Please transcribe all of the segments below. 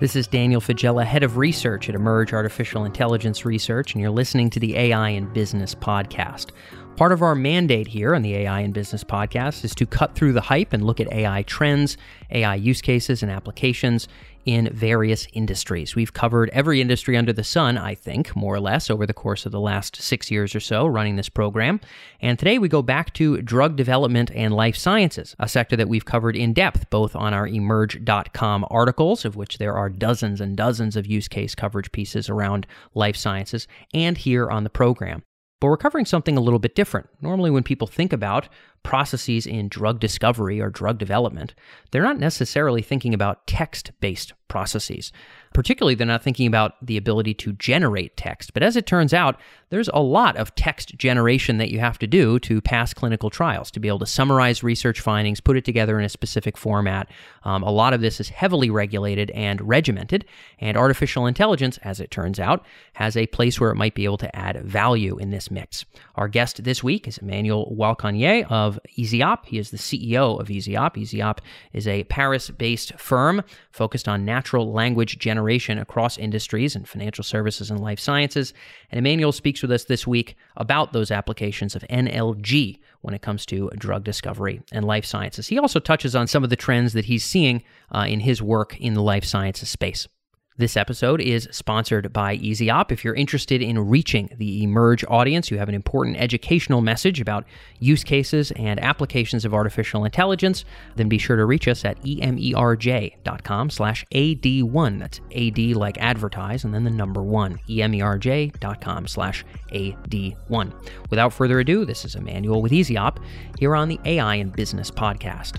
This is Daniel Faggella, head of research at Emerj Artificial Intelligence Research, and you're listening to the AI in Business podcast. Part of our mandate here on the AI in Business podcast is to cut through the hype and look at AI trends, AI use cases, and applications in various industries. We've covered every industry under the sun, I think, more or less, over the course of the last six years or so running this program. And today we go back to drug development and life sciences, a sector that we've covered in depth, both on our emerj.com articles, of which there are dozens and dozens of use case coverage pieces around life sciences, and here on the program. But we're covering something a little bit different. Normally, when people think about processes in drug discovery or drug development, they're not necessarily thinking about text based processes. Particularly, they're not thinking about the ability to generate text. But as it turns out, there's a lot of text generation that you have to do to pass clinical trials, to be able to summarize research findings, put it together in a specific format. Um, a lot of this is heavily regulated and regimented, and artificial intelligence, as it turns out, has a place where it might be able to add value in this mix. Our guest this week is Emmanuel Walckenaer of Yseop. He is the CEO of Yseop. Yseop is a Paris based firm focused on natural language generation across industries and financial services and life sciences. And Emmanuel speaks with us this week about those applications of NLG when it comes to drug discovery and life sciences. He also touches on some of the trends that he's seeing uh, in his work in the life sciences space. This episode is sponsored by Yseop. If you're interested in reaching the Emerj audience, you have an important educational message about use cases and applications of artificial intelligence, then be sure to reach us at emerj.com slash AD1. That's AD like advertise and then the number one, emerj.com slash AD1. Without further ado, this is Emmanuel with Yseop here on the AI and Business Podcast.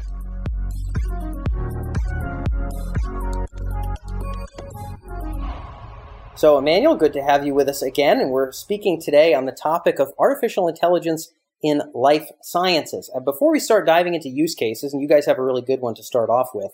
So, Emmanuel, good to have you with us again. And we're speaking today on the topic of artificial intelligence in life sciences. And before we start diving into use cases, and you guys have a really good one to start off with,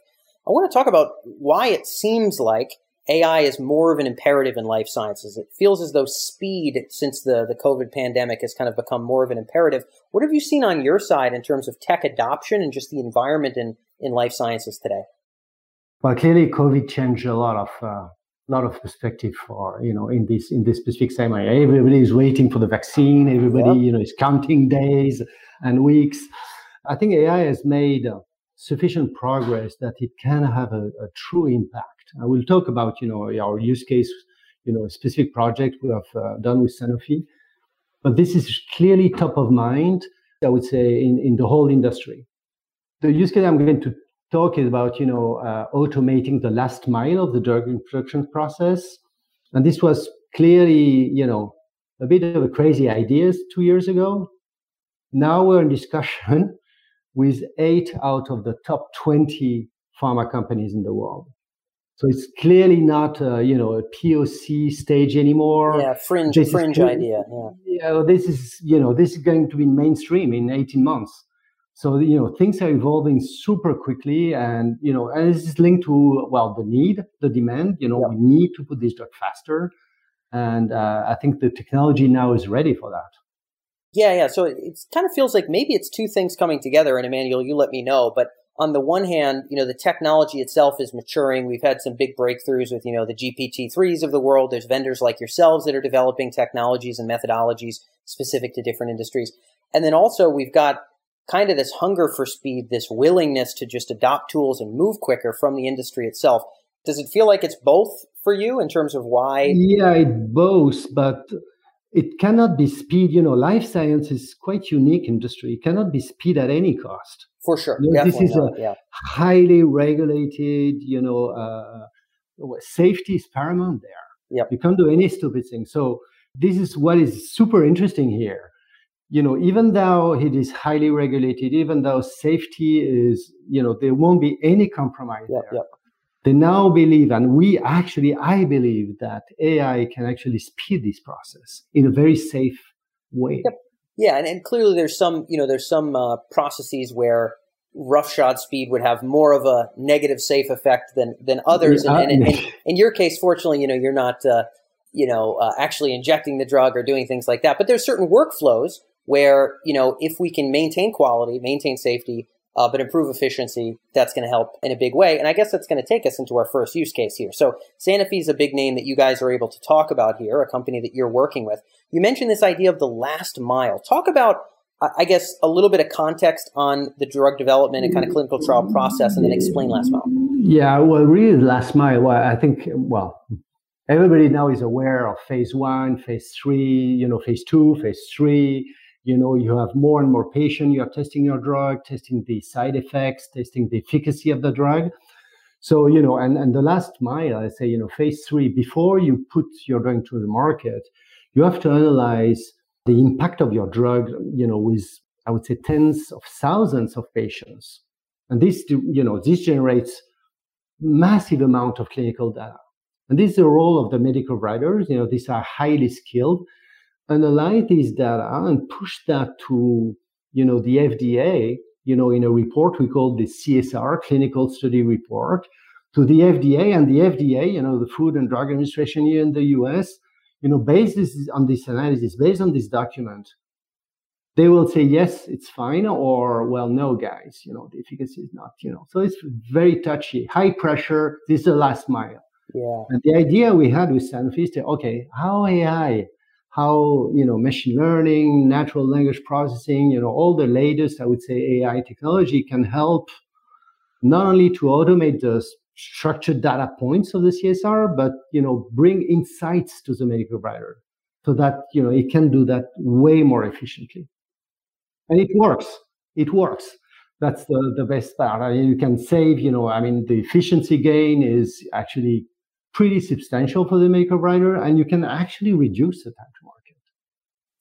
I want to talk about why it seems like AI is more of an imperative in life sciences. It feels as though speed since the, the COVID pandemic has kind of become more of an imperative. What have you seen on your side in terms of tech adoption and just the environment in, in life sciences today? Well, clearly, COVID changed a lot of uh, lot of perspective for you know in this in this specific scenario. Everybody is waiting for the vaccine. Everybody you know is counting days and weeks. I think AI has made uh, sufficient progress that it can have a, a, true impact. I will talk about you know our use case, you know, a specific project we have uh, done with Sanofi, but this is clearly top of mind. I would say in in the whole industry. The use case I'm going to talk is about you know uh, automating the last mile of the drug production process, and this was clearly you know a bit of a crazy idea two years ago. Now we're in discussion with eight out of the top 20 pharma companies in the world. So it's clearly not, uh, you know, a POC stage anymore. Yeah, fringe, this fringe idea. Yeah. yeah, this is, you know, this is going to be mainstream in 18 months. So you know things are evolving super quickly, and you know, and this is linked to well the need, the demand. You know, yeah. we need to put this drug faster, and uh, I think the technology now is ready for that. Yeah, yeah. So it, it kind of feels like maybe it's two things coming together. And Emmanuel, you let me know. But on the one hand, you know, the technology itself is maturing. We've had some big breakthroughs with, you know, the GPT threes of the world. There's vendors like yourselves that are developing technologies and methodologies specific to different industries. And then also we've got kind of this hunger for speed, this willingness to just adopt tools and move quicker from the industry itself. Does it feel like it's both for you in terms of why? Yeah, it both, but it cannot be speed. You know, life science is quite unique industry. It cannot be speed at any cost. For sure. You know, this is not, a yeah. highly regulated, you know, uh, safety is paramount there. Yep. You can't do any stupid thing. So this is what is super interesting here you know, even though it is highly regulated, even though safety is, you know, there won't be any compromise yep, there. Yep. They now believe, and we actually, I believe that AI can actually speed this process in a very safe way. Yep. Yeah, and, and clearly there's some, you know, there's some uh, processes where roughshod speed would have more of a negative safe effect than than others. Yeah, and, and, and, and, in your case, fortunately, you know, you're not, uh, you know, uh, actually injecting the drug or doing things like that. But there's certain workflows where, you know, if we can maintain quality, maintain safety, uh, but improve efficiency. That's going to help in a big way. And I guess that's going to take us into our first use case here. So Sanofi is a big name that you guys are able to talk about here, a company that you're working with. You mentioned this idea of the last mile. Talk about, I guess, a little bit of context on the drug development and kind of clinical trial process, and then explain last mile. Yeah, well, really, last mile. Well, I think, well, everybody now is aware of phase one, phase three, you know, phase two, phase three you know you have more and more patients you are testing your drug testing the side effects testing the efficacy of the drug. So you know and, and the last mile i say you know phase three before you put your drug to the market you have to analyze the impact of your drug you know with i would say tens of thousands of patients. And this you know this generates massive amount of clinical data. And this is the role of the medical writers. You know these are highly skilled analyze this data and push that to you know the FDA you know in a report we call the CSR clinical study report to the FDA and the FDA you know the Food and Drug Administration here in the US you know based on this analysis based on this document they will say yes it's fine or well no guys you know the efficacy is not you know. So it's very touchy high pressure this is the last mile. Yeah. And the idea we had with Sanofi is okay how AI how you know machine learning natural language processing you know all the latest i would say ai technology can help not only to automate the structured data points of the csr but you know bring insights to the medical writer so that you know it can do that way more efficiently. And it works. It works. That's the, the best part. I mean, you can save you know i mean the efficiency gain is actually pretty substantial for the maker writer, and you can actually reduce the time to market.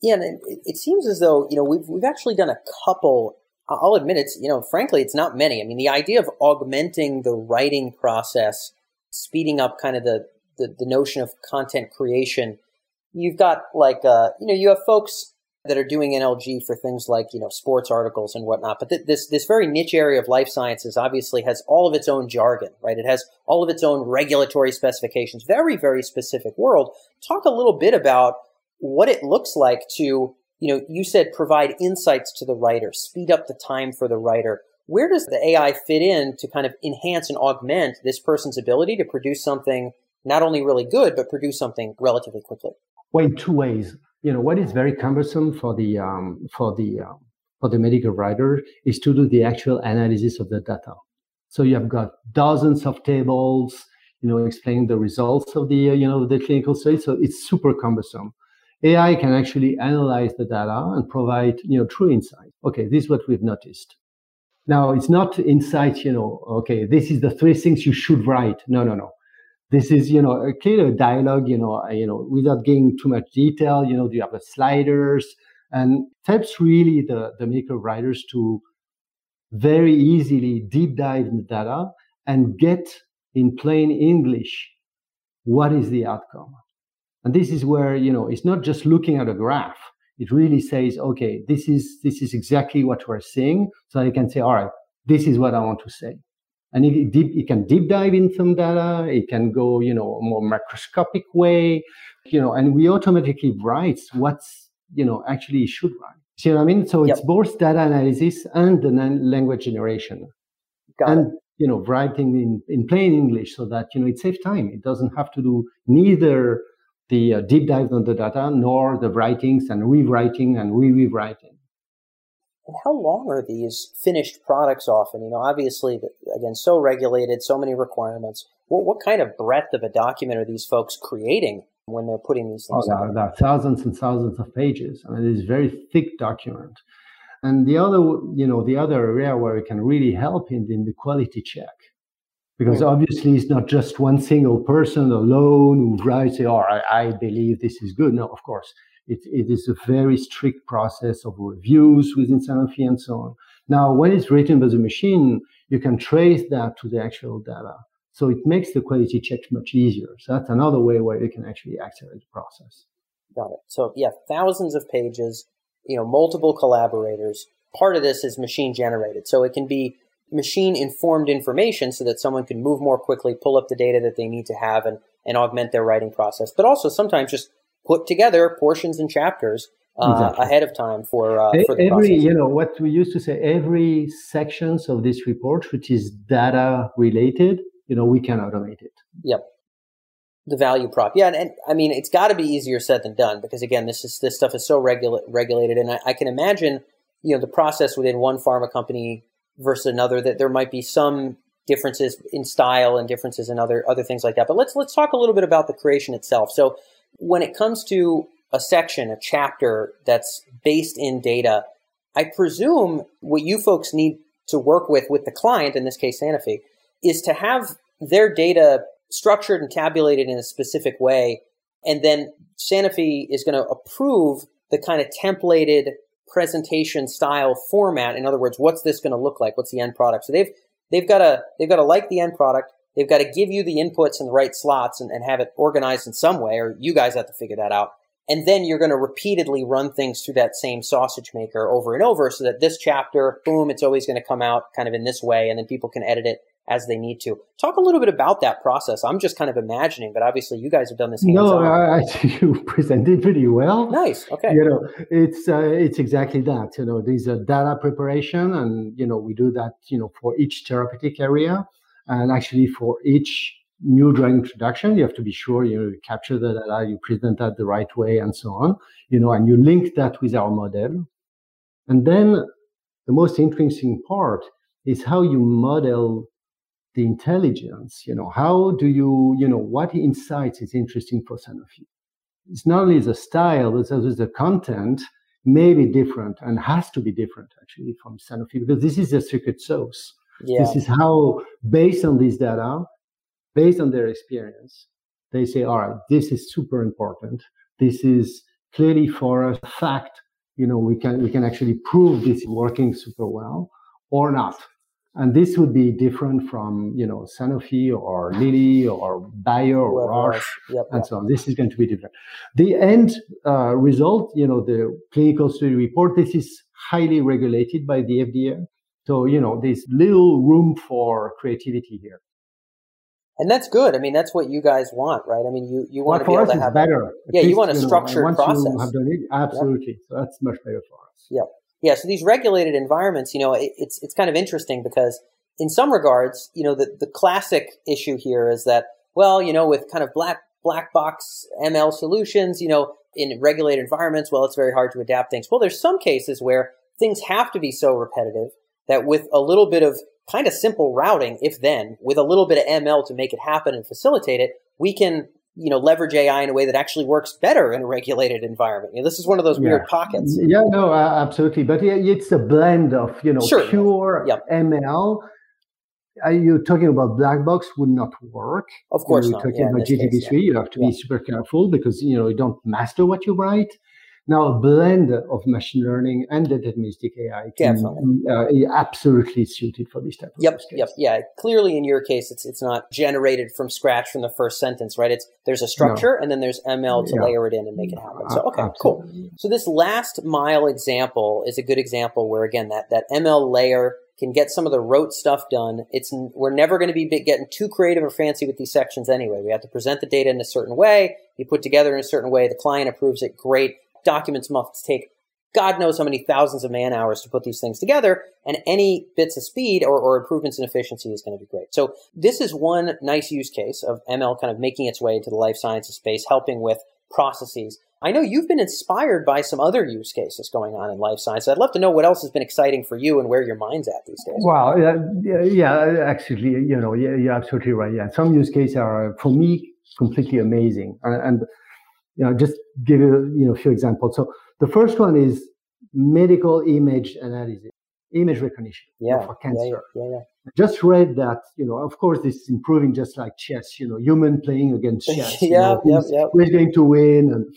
Yeah, and it, it seems as though you know we've we've actually done a couple. I'll admit it's you know frankly it's not many. I mean the idea of augmenting the writing process, speeding up kind of the the, the notion of content creation. You've got like uh, you know you have folks that are doing NLG for things like you know sports articles and whatnot. But th- this this very niche area of life sciences obviously has all of its own jargon, right? It has all of its own regulatory specifications. Very very specific world. Talk a little bit about what it looks like to you know you said provide insights to the writer, speed up the time for the writer. Where does the AI fit in to kind of enhance and augment this person's ability to produce something not only really good, but produce something relatively quickly? Well, in two ways you know what is very cumbersome for the um, for the um, for the medical writer is to do the actual analysis of the data. So you have got dozens of tables, you know, explaining the results of the uh, you know the clinical study. So it's super cumbersome. AI can actually analyze the data and provide you know true insight. Okay, this is what we've noticed. Now it's not insight, you know. Okay, this is the three things you should write. No, no, no this is you know a clear dialogue you know uh, you know without getting too much detail you know do you have the sliders? And helps really the the medical writers to very easily deep dive in the data and get in plain english what is the outcome. And this is where you know it's not just looking at a graph. It really says okay this is this is exactly what we're seeing. So i can say all right this is what i want to say and it, deep, it can deep dive in some data. It can go, you know, a more macroscopic way, you know, and we automatically writes what's, you know, actually should write. See what I mean? So it's yep. both data analysis and the language generation. Got and, it. you know, writing in, in plain English so that, you know, it saves time. It doesn't have to do neither the uh, deep dive on the data nor the writings and rewriting and re-rewriting. And how long are these finished products often? You know, obviously, again, so regulated, so many requirements. What, what kind of breadth of a document are these folks creating when they're putting these things oh, there, are thousands and thousands of pages. I mean, it is a very thick document. And the other, you know, the other area where it can really help in, in the quality check. Because mm-hmm. obviously it's not just one single person alone who writes, oh, I, I believe this is good. No, of course it, it is a very strict process of reviews within Sanofi and so on. Now, when it's written by the machine, you can trace that to the actual data. So it makes the quality check much easier. So that's another way where you can actually accelerate the process. Got it. So yeah, thousands of pages, you know, multiple collaborators. Part of this is machine generated. So it can be machine informed information so that someone can move more quickly, pull up the data that they need to have and, and augment their writing process. But also sometimes just put together portions and chapters uh, exactly. ahead of time for, uh, for every process. you know what we used to say every sections of this report which is data related you know we can automate it. Yep. The value prop. Yeah and, and i mean it's got to be easier said than done because again this is this stuff is so regula- regulated and I, I can imagine you know the process within one pharma company versus another that there might be some differences in style and differences in other other things like that. But let's let's talk a little bit about the creation itself. So when it comes to a section, a chapter that's based in data, I presume what you folks need to work with with the client, in this case Sanofi, is to have their data structured and tabulated in a specific way. And then Sanofi is going to approve the kind of templated presentation style format. In other words, what's this going to look like? What's the end product? So they've they've got to they've got to like the end product. They've got to give you the inputs in the right slots and, and have it organized in some way, or you guys have to figure that out. And then you're going to repeatedly run things through that same sausage maker over and over so that this chapter, boom, it's always going to come out kind of in this way. And then people can edit it as they need to. Talk a little bit about that process. I'm just kind of imagining, but obviously you guys have done this. No, I, you presented pretty well. Nice. Okay. You know, it's uh, it's exactly that. You know, there's a data preparation, and you know we do that. You know, for each therapeutic area, and actually for each new drug introduction, you have to be sure you capture the data, you present that the right way, and so on. You know, and you link that with our model. And then the most interesting part is how you model the intelligence. You know, how do you, you know, what insights is interesting for Sanofi? It's not only the style, it's also the content may be different and has to be different actually from Sanofi because this is the secret sauce. Yeah. This is how, based on this data, based on their experience, they say, all right, this is super important. This is clearly for a fact, you know, we can we can actually prove this is working super well or not. And this would be different from, you know, Sanofi or Lilly or Bayer or well, Roche yep, and so on. This is going to be different. The end uh, result, you know, the clinical study report, this is highly regulated by the FDA. So, you know, there's little room for creativity here and that's good. I mean, that's what you guys want, right? I mean, you you want well, to be able to have better. Yeah, you want a structured know, process. It, absolutely, yep. so that's much better for us. Yeah, yeah. So these regulated environments, you know, it, it's it's kind of interesting because in some regards, you know, the the classic issue here is that well, you know, with kind of black black box ML solutions, you know, in regulated environments, well, it's very hard to adapt things. Well, there's some cases where things have to be so repetitive that with a little bit of kind of simple routing, if then, with a little bit of ML to make it happen and facilitate it, we can you know leverage AI in a way that actually works better in a regulated environment. You know, this is one of those weird pockets. Yeah, no, uh, absolutely. But it's a blend of you know sure. pure yep. ML. Are you talking about black box would not work? Of course, you're not. talking yeah, about GTB3. Yeah. You have to be super careful because you know you don't master what you write. Now, a blend of machine learning and the deterministic AI can, uh, absolutely suited for this type of yep, Yep, yeah. Clearly, in your case, it's it's not generated from scratch from the first sentence, right? It's there's a structure no. and then there's ML to yeah. layer it in and make it happen. So, okay, absolutely. cool. So this last mile example is a good example where again that that ML layer can get some of the rote stuff done. It's we're never going to be getting too creative or fancy with these sections anyway. We have to present the data in a certain way. You put together in a certain way. The client approves it. Great documents must take God knows how many thousands of man hours to put these things together, and any bits of speed or, or, improvements in efficiency is going to be great. So this is one nice use case of ML kind of making its way into the life sciences space, helping with processes. I know you've been inspired by some other use cases going on in life science. I'd love to know what else has been exciting for you and where your mind's at these days. Well, uh, yeah, actually, you know, yeah, you're absolutely right. Yeah, some use cases are for me completely amazing, and, and you know, just give you, you know, a few examples. So the first one is medical image analysis, image recognition yeah, for cancer. Yeah, yeah, yeah, just read that, you know, of course, this is improving just like chess, you know, human playing against chess. yeah, know, who's, yeah, who's going to win. And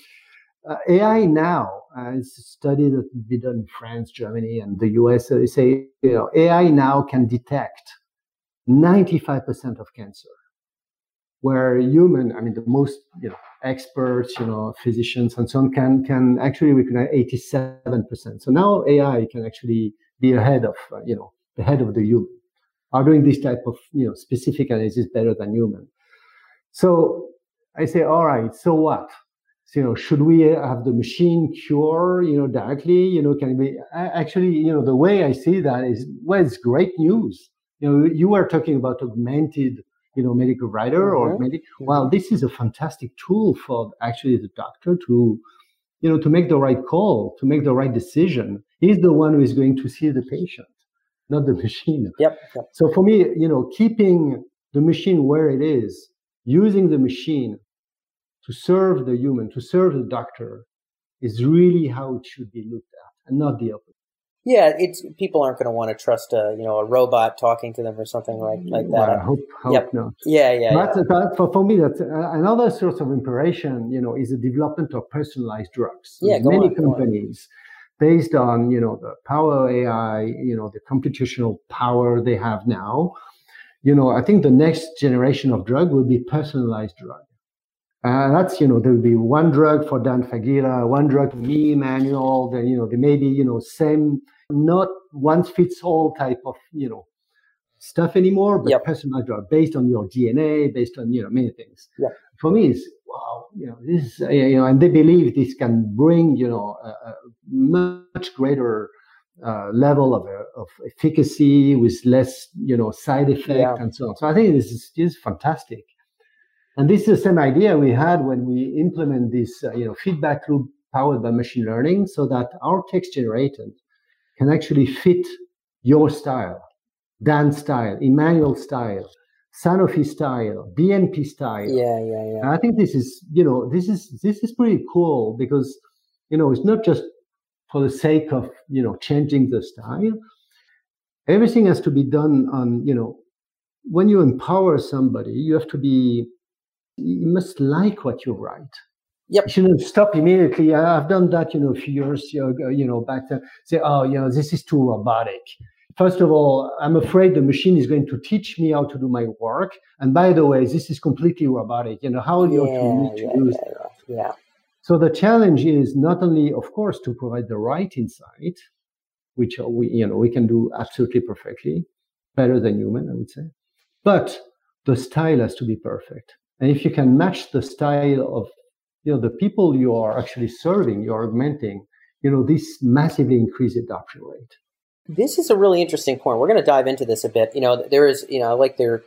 uh, AI now, uh, it's a study that be done in France, Germany, and the US. Uh, they say, you know, AI now can detect 95% of cancer where human, I mean, the most, you know, experts, you know, physicians and so on can, can actually recognize 87%. So now AI can actually be ahead of, uh, you know, the head of the human are doing this type of, you know, specific analysis better than human. So I say, all right, so what? So, you know, should we have the machine cure, you know, directly? You know, can we actually, you know, the way I see that is, well, it's great news. You know, you were talking about augmented, you know, medical writer mm-hmm. or medic. Well, this is a fantastic tool for actually the doctor to, you know, to make the right call, to make the right decision. He's the one who is going to see the patient, not the machine. Yep. yep. So for me, you know, keeping the machine where it is, using the machine to serve the human, to serve the doctor, is really how it should be looked at, and not the opposite. Yeah, it's people aren't going to want to trust a you know a robot talking to them or something like like that. Well, I hope, hope yep. not. Yeah, yeah. But, yeah. but for, for me, that's uh, another source of inspiration. You know, is the development of personalized drugs. Yeah, many on, companies based on you know the power AI, you know the computational power they have now. You know, I think the next generation of drug will be personalized drug. Uh, that's, you know, there will be one drug for Dan Faggella, one drug for me, Emmanuel. Then, you know, there may be, you know, same, not one fits all type of, you know, stuff anymore, but yep. personalized drug based on your DNA, based on, you know, many things. Yep. For me, it's, wow, you know, this is, uh, you know, and they believe this can bring, you know, a, a much greater uh, level of, uh, of efficacy with less, you know, side effect yeah. and so on. So I think this is, this is fantastic. And this is the same idea we had when we implement this, uh, you know, feedback loop powered by machine learning, so that our text generator can actually fit your style, Dan style, Emmanuel style, Sanofi style, BNP style. Yeah, yeah, yeah. And I think this is, you know, this is this is pretty cool because, you know, it's not just for the sake of, you know, changing the style. Everything has to be done on, you know, when you empower somebody, you have to be you must like what you write. Yep. You shouldn't stop immediately. I've done that, you know, a few years ago, you know, back then. Say, oh, you know, this is too robotic. First of all, I'm afraid the machine is going to teach me how to do my work. And by the way, this is completely robotic. You know, how you yeah, to, yeah, use yeah, yeah. So the challenge is not only, of course, to provide the right insight, which we, you know, we can do absolutely perfectly, better than human, I would say, but the style has to be perfect. And if you can match the style of you know the people you are actually serving, you're augmenting, you know, this massively increase adoption rate. This is a really interesting point. We're going to dive into this a bit. You know, there is, you know, like their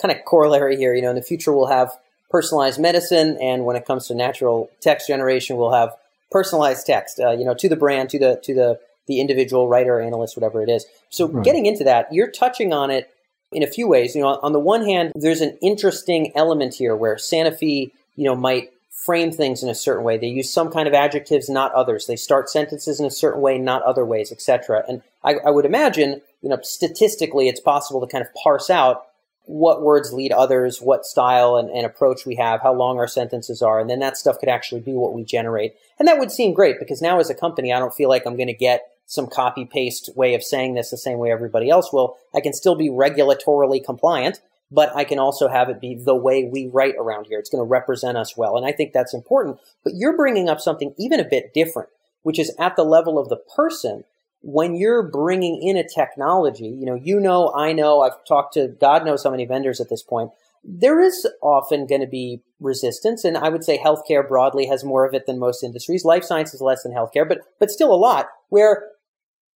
kind of corollary here. You know, in the future we'll have personalized medicine, and when it comes to natural text generation, we'll have personalized text. Uh, you know, to the brand, to the to the the individual writer, analyst, whatever it is. So, right. getting into that, you're touching on it in a few ways. You know, on the one hand, there's an interesting element here where Santa Sanofi, you know, might frame things in a certain way. They use some kind of adjectives, not others. They start sentences in a certain way, not other ways, etc. And I, I would imagine, you know, statistically, it's possible to kind of parse out what words lead others, what style and, and, approach we have, how long our sentences are, and then that stuff could actually be what we generate. And that would seem great because now as a company, I don't feel like I'm going to get some copy paste way of saying this the same way everybody else will. I can still be regulatorily compliant, but I can also have it be the way we write around here. It's going to represent us well. And I think that's important. But you're bringing up something even a bit different, which is at the level of the person. When you're bringing in a technology, you know, you know, I know, I've talked to God knows how many vendors at this point. There is often going to be resistance, and I would say healthcare broadly has more of it than most industries. Life sciences is less than healthcare, but but still a lot. Where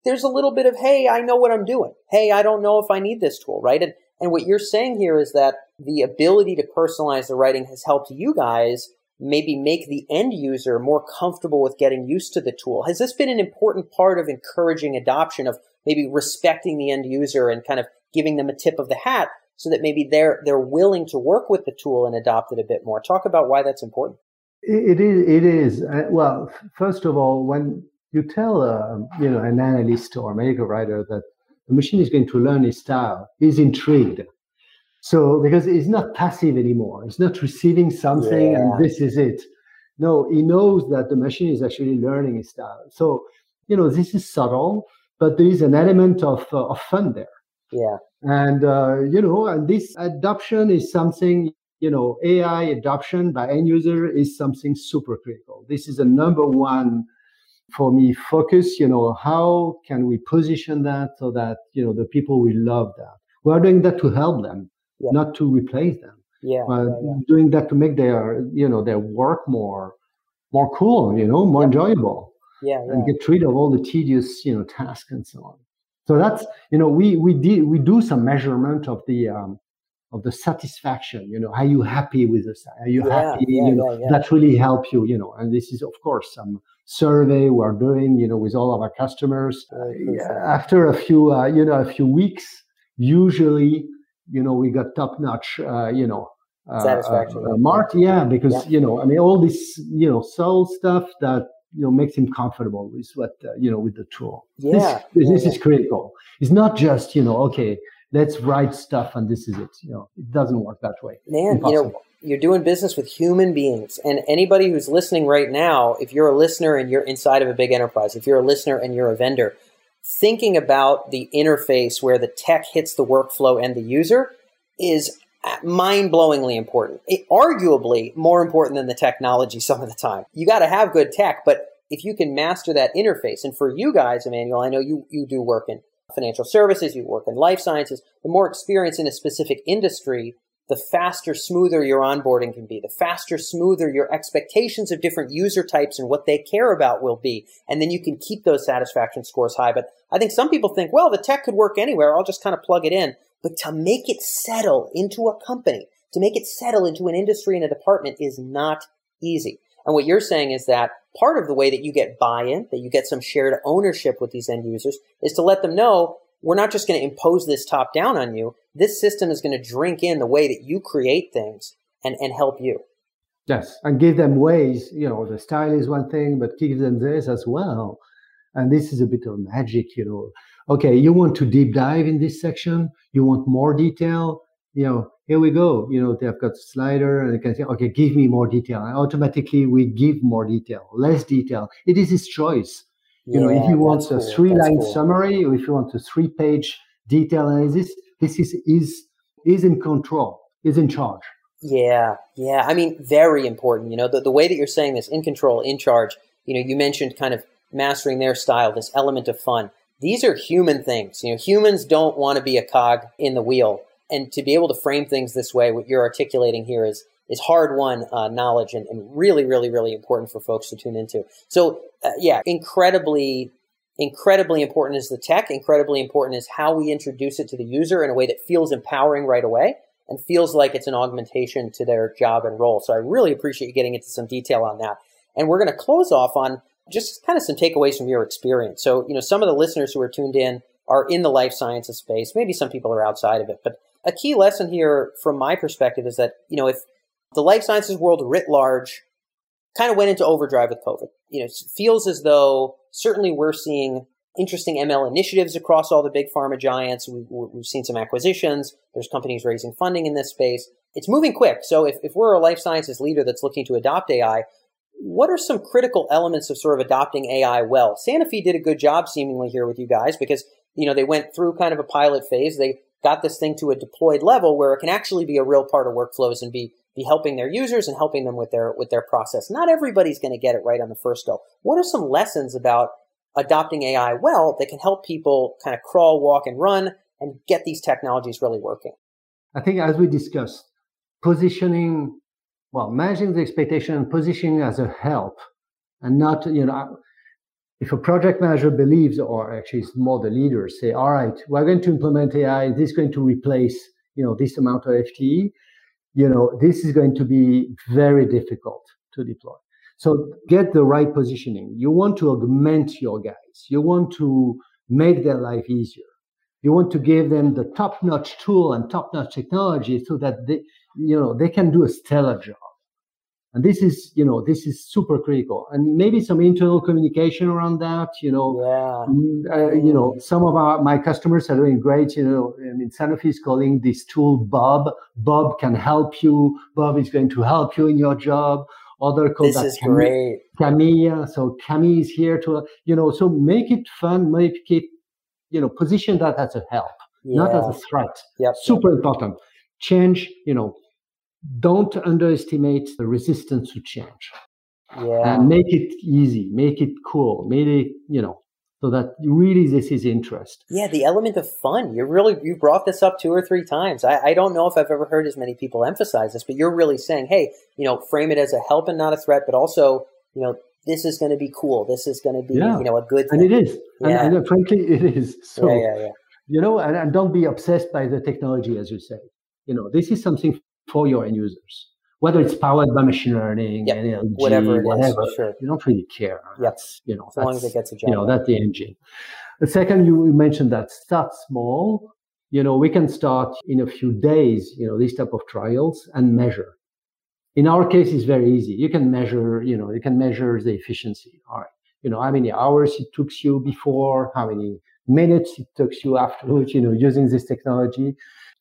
there's a little bit of, hey, I know what I'm doing. Hey, I don't know if I need this tool, right? And, and what you're saying here is that the ability to personalize the writing has helped you guys maybe make the end user more comfortable with getting used to the tool. Has this been an important part of encouraging adoption of maybe respecting the end user and kind of giving them a tip of the hat so that maybe they're they're willing to work with the tool and adopt it a bit more? Talk about why that's important. It is. It is. Uh, well, first of all, when you tell a, you know an analyst or a medical writer that the machine is going to learn his style, he's intrigued. So because he's not passive anymore, he's not receiving something yeah. and this is it. No, he knows that the machine is actually learning his style. So you know this is subtle, but there is an element of uh, of fun there. Yeah. And uh, you know, and this adoption is something you know AI adoption by end user is something super critical. This is a number one for me focus you know how can we position that so that you know the people will love that we are doing that to help them yeah. not to replace them yeah, uh, yeah, yeah, doing that to make their you know their work more more cool, you know, more enjoyable. Yeah, yeah. And get rid of all the tedious, you know, tasks and so on. So that's, you know, we we did we do some measurement of the um, of the satisfaction. You know, are you happy with this? Are you happy? you know, that really help you. You know, and this is of course some survey we're doing. You know, with all of our customers. Uh, yeah, after a few, uh, you know, a few weeks, usually, you know, we got top notch. Uh, you know. Uh, Satisfaction, uh, yeah. mark, yeah, because Yeah. you know, I mean, all this, you know, soul stuff that you know makes him comfortable with what uh, you know with the tool. Yeah, this, this yeah. is critical. It's not just you know, okay, let's write stuff and this is it. You know, it doesn't work that way. Man, you know, you're doing business with human beings. And anybody who's listening right now, if you're a listener and you're inside of a big enterprise, if you're a listener and you're a vendor, thinking about the interface where the tech hits the workflow and the user is uh, mind blowingly important. It, arguably more important than the technology some of the time. You got to have good tech, but if you can master that interface, and for you guys, Emmanuel, I know you, you do work in financial services, you work in life sciences, the more experience in a specific industry, the faster, smoother your onboarding can be, the faster, smoother your expectations of different user types and what they care about will be. And then you can keep those satisfaction scores high. But I think some people think, well, the tech could work anywhere. I'll just kind of plug it in. But to make it settle into a company, to make it settle into an industry and a department is not easy. And what you're saying is that part of the way that you get buy-in, that you get some shared ownership with these end users is to let them know we're not just going to impose this top down on you. This system is going to drink in the way that you create things and, and help you. Yes, and give them ways. You know, the style is one thing, but give them this as well. And this is a bit of magic. You know, okay, you want to deep dive in this section. You want more detail. You know, here we go. You know, they've got slider and they can say, okay, give me more detail. And automatically we give more detail, less detail. It is his choice. You know, if you want a cool. three line cool. summary or if you want a three page detail analysis, this is is is in control, is in charge. Yeah, yeah. I mean, very important. You know, the, the way that you're saying this, in control, in charge, you know, you mentioned kind of mastering their style, this element of fun. These are human things. You know, humans don't want to be a cog in the wheel. And to be able to frame things this way, what you're articulating here is is hard won uh, knowledge and, and really, really, really important for folks to tune into. So, uh, yeah, incredibly, incredibly important is the tech. Incredibly important is how we introduce it to the user in a way that feels empowering right away and feels like it's an augmentation to their job and role. So I really appreciate you getting into some detail on that. And we're going to close off on just kind of some takeaways from your experience. So, you know, some of the listeners who are tuned in are in the life sciences space. Maybe some people are outside of it. But a key lesson here from my perspective is that, you know, if the life sciences world writ large kind of went into overdrive with COVID, you know, it feels as though certainly we're seeing interesting ML initiatives across all the big pharma giants. We, we've seen some acquisitions. There's companies raising funding in this space. It's moving quick. So if, if we're a life sciences leader that's looking to adopt AI, what are some critical elements of sort of adopting AI well? Sanofi did a good job seemingly here with you guys because, you know, they went through kind of a pilot phase. They got this thing to a deployed level where it can actually be a real part of workflows and be be helping their users and helping them with their with their process. Not everybody's going to get it right on the first go. What are some lessons about adopting AI well that can help people kind of crawl, walk, and run and get these technologies really working? I think, as we discussed, positioning, well, managing the expectation and positioning as a help and not, you know, if a project manager believes, or actually it's more the leaders say, all right, we're going to implement AI, this is going to replace, you know, this amount of FTE, you know, this is going to be very difficult to deploy. So get the right positioning. You want to augment your guys. You want to make their life easier. You want to give them the top-notch tool and top-notch technology so that they, you know, they can do a stellar job. And this is, you know, this is super critical. And maybe some internal communication around that. You know, yeah. uh, you know, some of our my customers are doing great. You know, I mean, Sanofi is calling this tool Bob. Bob can help you. Bob is going to help you in your job. Other call this that is Camille. great. Camille. So Camille is here to, you know, so make it fun, make it, you know, position that as a help, Yeah. not as a threat. Yep. Super important. Change, you know, don't underestimate the resistance to change Yeah. and make it easy, make it cool, make it, you know, so that really this is interest. Yeah, the element of fun. You really you brought this up two or three times. I, I don't know if I've ever heard as many people emphasize this, but you're really saying, hey, you know, frame it as a help and not a threat, but also, you know, this is going to be cool. This is going to be, yeah. you know, a good thing. And it is. Yeah. And, and, frankly, it is. So, yeah, yeah, yeah. you know, and, and don't be obsessed by the technology, as you say. You know, this is something for your end users whether it's powered by machine learning, yep. NLG, whatever, whatever, sure. you don't really care. Yep. That's, you know, as long as it gets a job. You know, that's the engine. The second, you mentioned that start small. You know, we can start in a few days, you know, these type of trials and measure. In our case, it's very easy. You can measure, you know, you can measure the efficiency. All right. You know, how many hours it took you before, how many minutes it took you afterwards, you know, using this technology.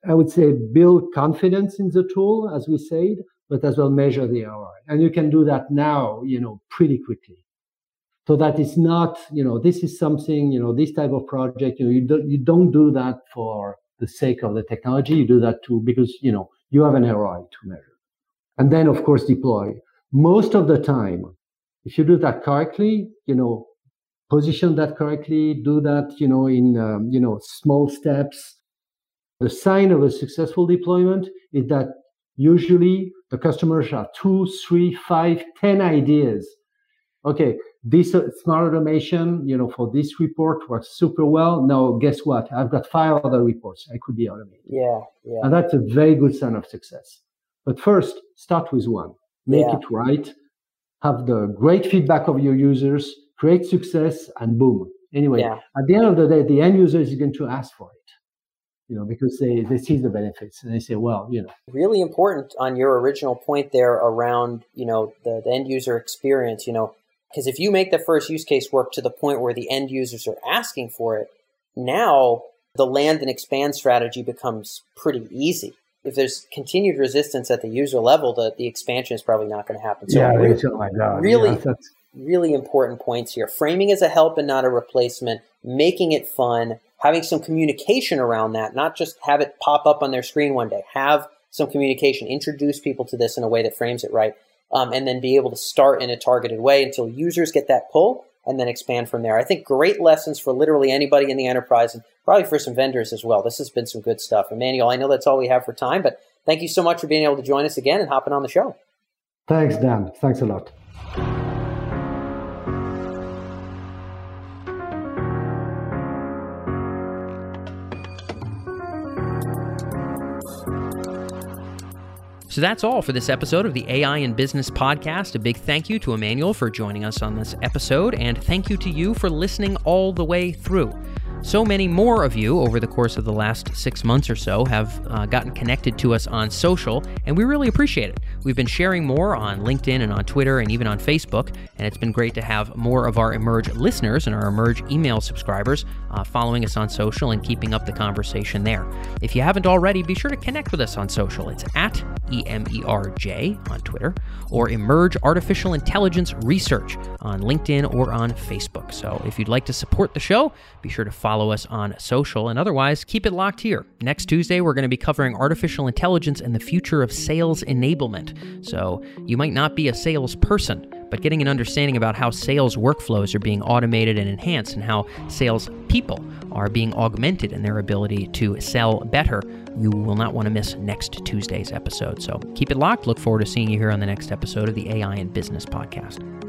I would say build confidence in the tool, as we said, but as well measure the ROI. And you can do that now, you know, pretty quickly. So that it's not, you know, this is something, you know, this type of project, you know, you don't, you don't do that for the sake of the technology. You do that too because, you know, you have an ROI to measure. And then, of course, deploy. Most of the time, if you do that correctly, you know, position that correctly, do that, you know, in, um, you know, small steps. The sign of a successful deployment is that usually the customers have two, three, five, ten ideas. Okay, this uh, smart automation, you know, for this report works super well. Now, guess what? I've got five other reports I could be automated. Yeah, yeah. And that's a very good sign of success. But first, start with one. Make yeah. it right. Have the great feedback of your users, create success, and boom. Anyway, yeah. at the end of the day, the end user is going to ask for it you know, because they, they see the benefits and they say, well, you know. Really important on your original point there around, you know, the, the end user experience, you know, because if you make the first use case work to the point where the end users are asking for it, now the land and expand strategy becomes pretty easy. If there's continued resistance at the user level, the, the expansion is probably not going to happen. So yeah, really, oh my God. really, yeah, really important points here. Framing as a help and not a replacement, making it fun, having some communication around that, not just have it pop up on their screen one day. Have some communication, introduce people to this in a way that frames it right, um, and then be able to start in a targeted way until users get that pull and then expand from there. I think great lessons for literally anybody in the enterprise and probably for some vendors as well. This has been some good stuff. Emmanuel, I know that's all we have for time, but thank you so much for being able to join us again and hopping on the show. Thanks, Dan. Thanks a lot. So that's all for this episode of the AI in Business podcast. A big thank you to Emmanuel for joining us on this episode, and thank you to you for listening all the way through. So many more of you over the course of the last six months or so have uh, gotten connected to us on social, and we really appreciate it. We've been sharing more on LinkedIn and on Twitter and even on Facebook, and it's been great to have more of our Emerj listeners and our Emerj email subscribers uh, following us on social and keeping up the conversation there. If you haven't already, be sure to connect with us on social. It's at EMERJ on Twitter or Emerj Artificial Intelligence Research on LinkedIn or on Facebook. So if you'd like to support the show, be sure to follow follow us on social, and otherwise, keep it locked here. Next Tuesday, we're going to be covering artificial intelligence and the future of sales enablement. So, you might not be a salesperson, but getting an understanding about how sales workflows are being automated and enhanced, and how sales people are being augmented in their ability to sell better, you will not want to miss next Tuesday's episode. So, keep it locked. Look forward to seeing you here on the next episode of the AI in Business podcast.